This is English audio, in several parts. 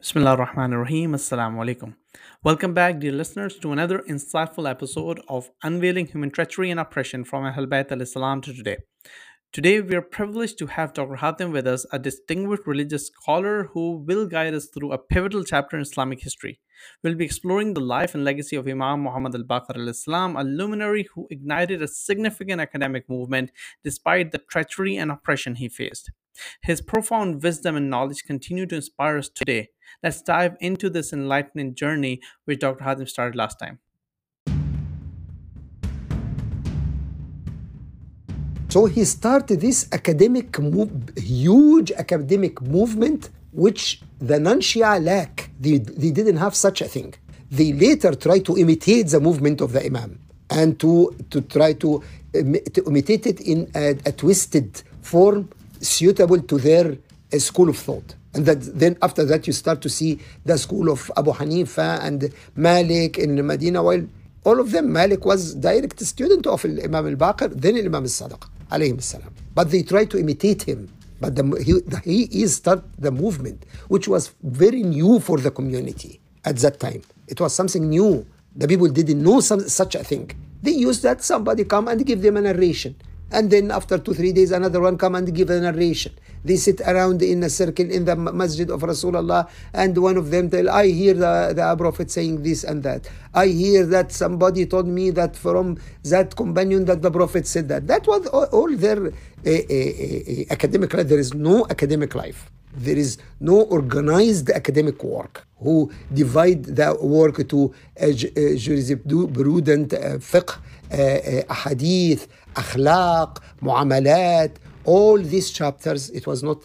Bismillah ar-Rahman ar-Rahim. Assalamu alaikum. Welcome back, dear listeners, to another insightful episode of Unveiling Human Treachery and Oppression from Ahl Bayt al-Islam to today. Today, we are privileged to have Dr. Hatim with us, a distinguished religious scholar who will guide us through a pivotal chapter in Islamic history. We'll be exploring the life and legacy of Imam Muhammad al-Baqir al-Islam, a luminary who ignited a significant academic movement despite the treachery and oppression he faced. His profound wisdom and knowledge continue to inspire us today. Let's dive into this enlightening journey which Dr. Hatim started last time. So he started this academic, move, huge academic movement, which the non-Shia lack. They, they didn't have such a thing. They later tried to imitate the movement of the Imam and to, to try to, uh, to imitate it in a, a twisted form suitable to their uh, school of thought. And that then after that you start to see the school of Abu Hanifa and Malik in Medina, while all of them, Malik was direct student of Imam al-Baqir, then Imam al-Sadiq, alayhim salam. But they try to imitate him. But the, he, he started the movement, which was very new for the community at that time. It was something new. The people didn't know some, such a thing. They used that somebody come and give them a narration. And then after two, three days, another one come and give a narration. They sit around in a circle in the masjid of Rasulullah, and one of them tell, I hear the, the Prophet saying this and that. I hear that somebody told me that from that companion that the Prophet said that. That was all, all their uh, uh, uh, academic life. There is no academic life. There is no organized academic work who divide the work to uh, jurisprudent, uh, fiqh, uh, hadith, akhlaq, muamalat, all these chapters, it was not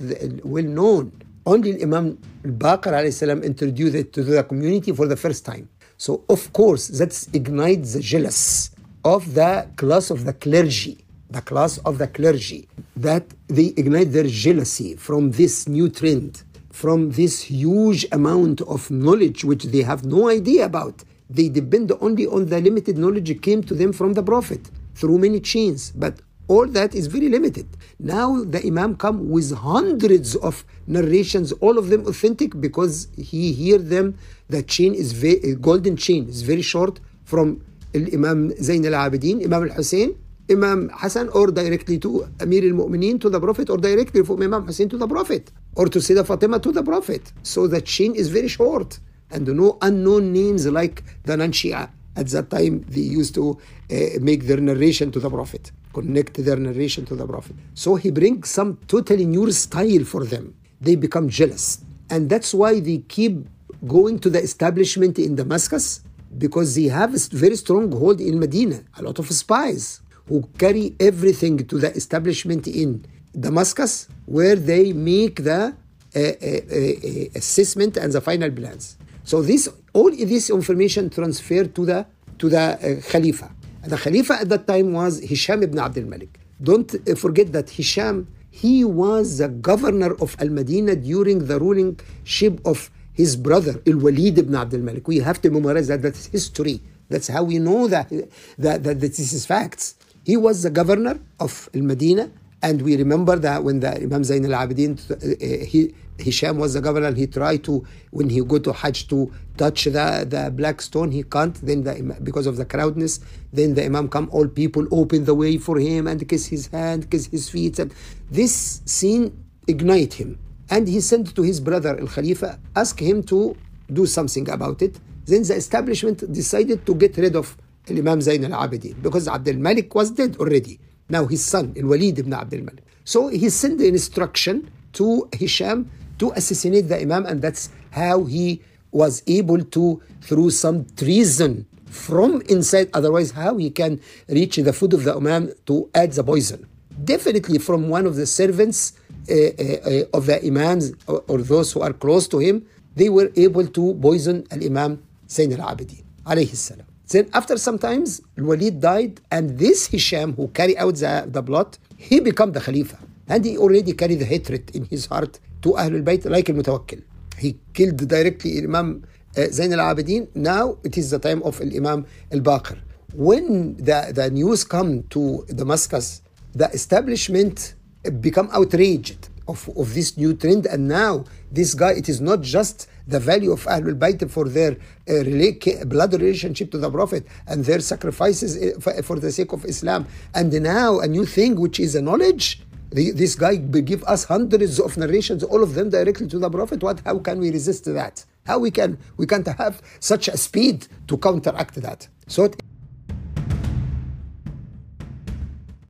well known. Only Imam al-Baqir introduced it to the community for the first time. So of course, that ignites the jealous of the class of the clergy, the class of the clergy, that they ignite their jealousy from this new trend, from this huge amount of knowledge which they have no idea about. They depend only on the limited knowledge came to them from the Prophet through many chains, but all that is very limited. Now the Imam come with hundreds of narrations, all of them authentic because he hear them. The chain is very golden chain is very short from Imam Zain al-Abidin, Imam al-Hussein, Imam Hassan, or directly to Amir al-Mu'mineen to the Prophet, or directly from Imam Hussein to the Prophet, or to Sayyidah Fatima to the Prophet. So the chain is very short and no unknown names like the non-Shia. At that time, they used to uh, make their narration to the Prophet, connect their narration to the Prophet. So he brings some totally new style for them. They become jealous. And that's why they keep going to the establishment in Damascus because they have a very strong hold in Medina, a lot of spies who carry everything to the establishment in Damascus where they make the uh, uh, assessment and the final plans. So this all this information transferred to the to the Khalifa. The Khalifa at that time was Hisham ibn Abdul Malik. Don't forget that Hisham he was the governor of Al Medina during the ruling ship of his brother Al Walid ibn Abdul Malik. We have to memorize that. That's history. That's how we know that that, that, that this is facts. He was the governor of Medina, and we remember that when the Imam Zain al Abidin, uh, he, Hisham was the governor, he tried to, when he go to Hajj to touch the, the black stone, he can't, then the, because of the crowdness, then the Imam come, all people open the way for him and kiss his hand, kiss his feet. And this scene ignite him. And he sent to his brother, Al Khalifa, ask him to do something about it. Then the establishment decided to get rid of Imam Zain al-Abidin because Abdul Malik was dead already. Now his son, Al-Walid ibn Abdul Malik. So he sent the instruction to Hisham to assassinate the Imam, and that's how he was able to, through some treason from inside, otherwise, how he can reach the food of the Imam to add the poison. Definitely from one of the servants uh, uh, of the Imams or, or, those who are close to him, they were able to poison Al Imam Zain al Abidin. alayhi salam. Then after some times, Walid died, and this Hisham who carried out the, the plot, he became the Khalifa. And he already carried the hatred in his heart to Ahlul Bayt like al-Mutawakkil. He killed directly Imam uh, Zain al-Abidin. Now it is the time of Imam al-Baqir. When the, the news come to Damascus, the establishment become outraged. Of, of this new trend. And now this guy, it is not just the value of Ahlul Bayt for their uh, blood relationship to the Prophet and their sacrifices uh, for, for the sake of Islam. And now a new thing, which is a knowledge. The, this guy give us hundreds of narrations, all of them directly to the Prophet. What? How can we resist that? How we can we can't have such a speed to counteract that? So. It,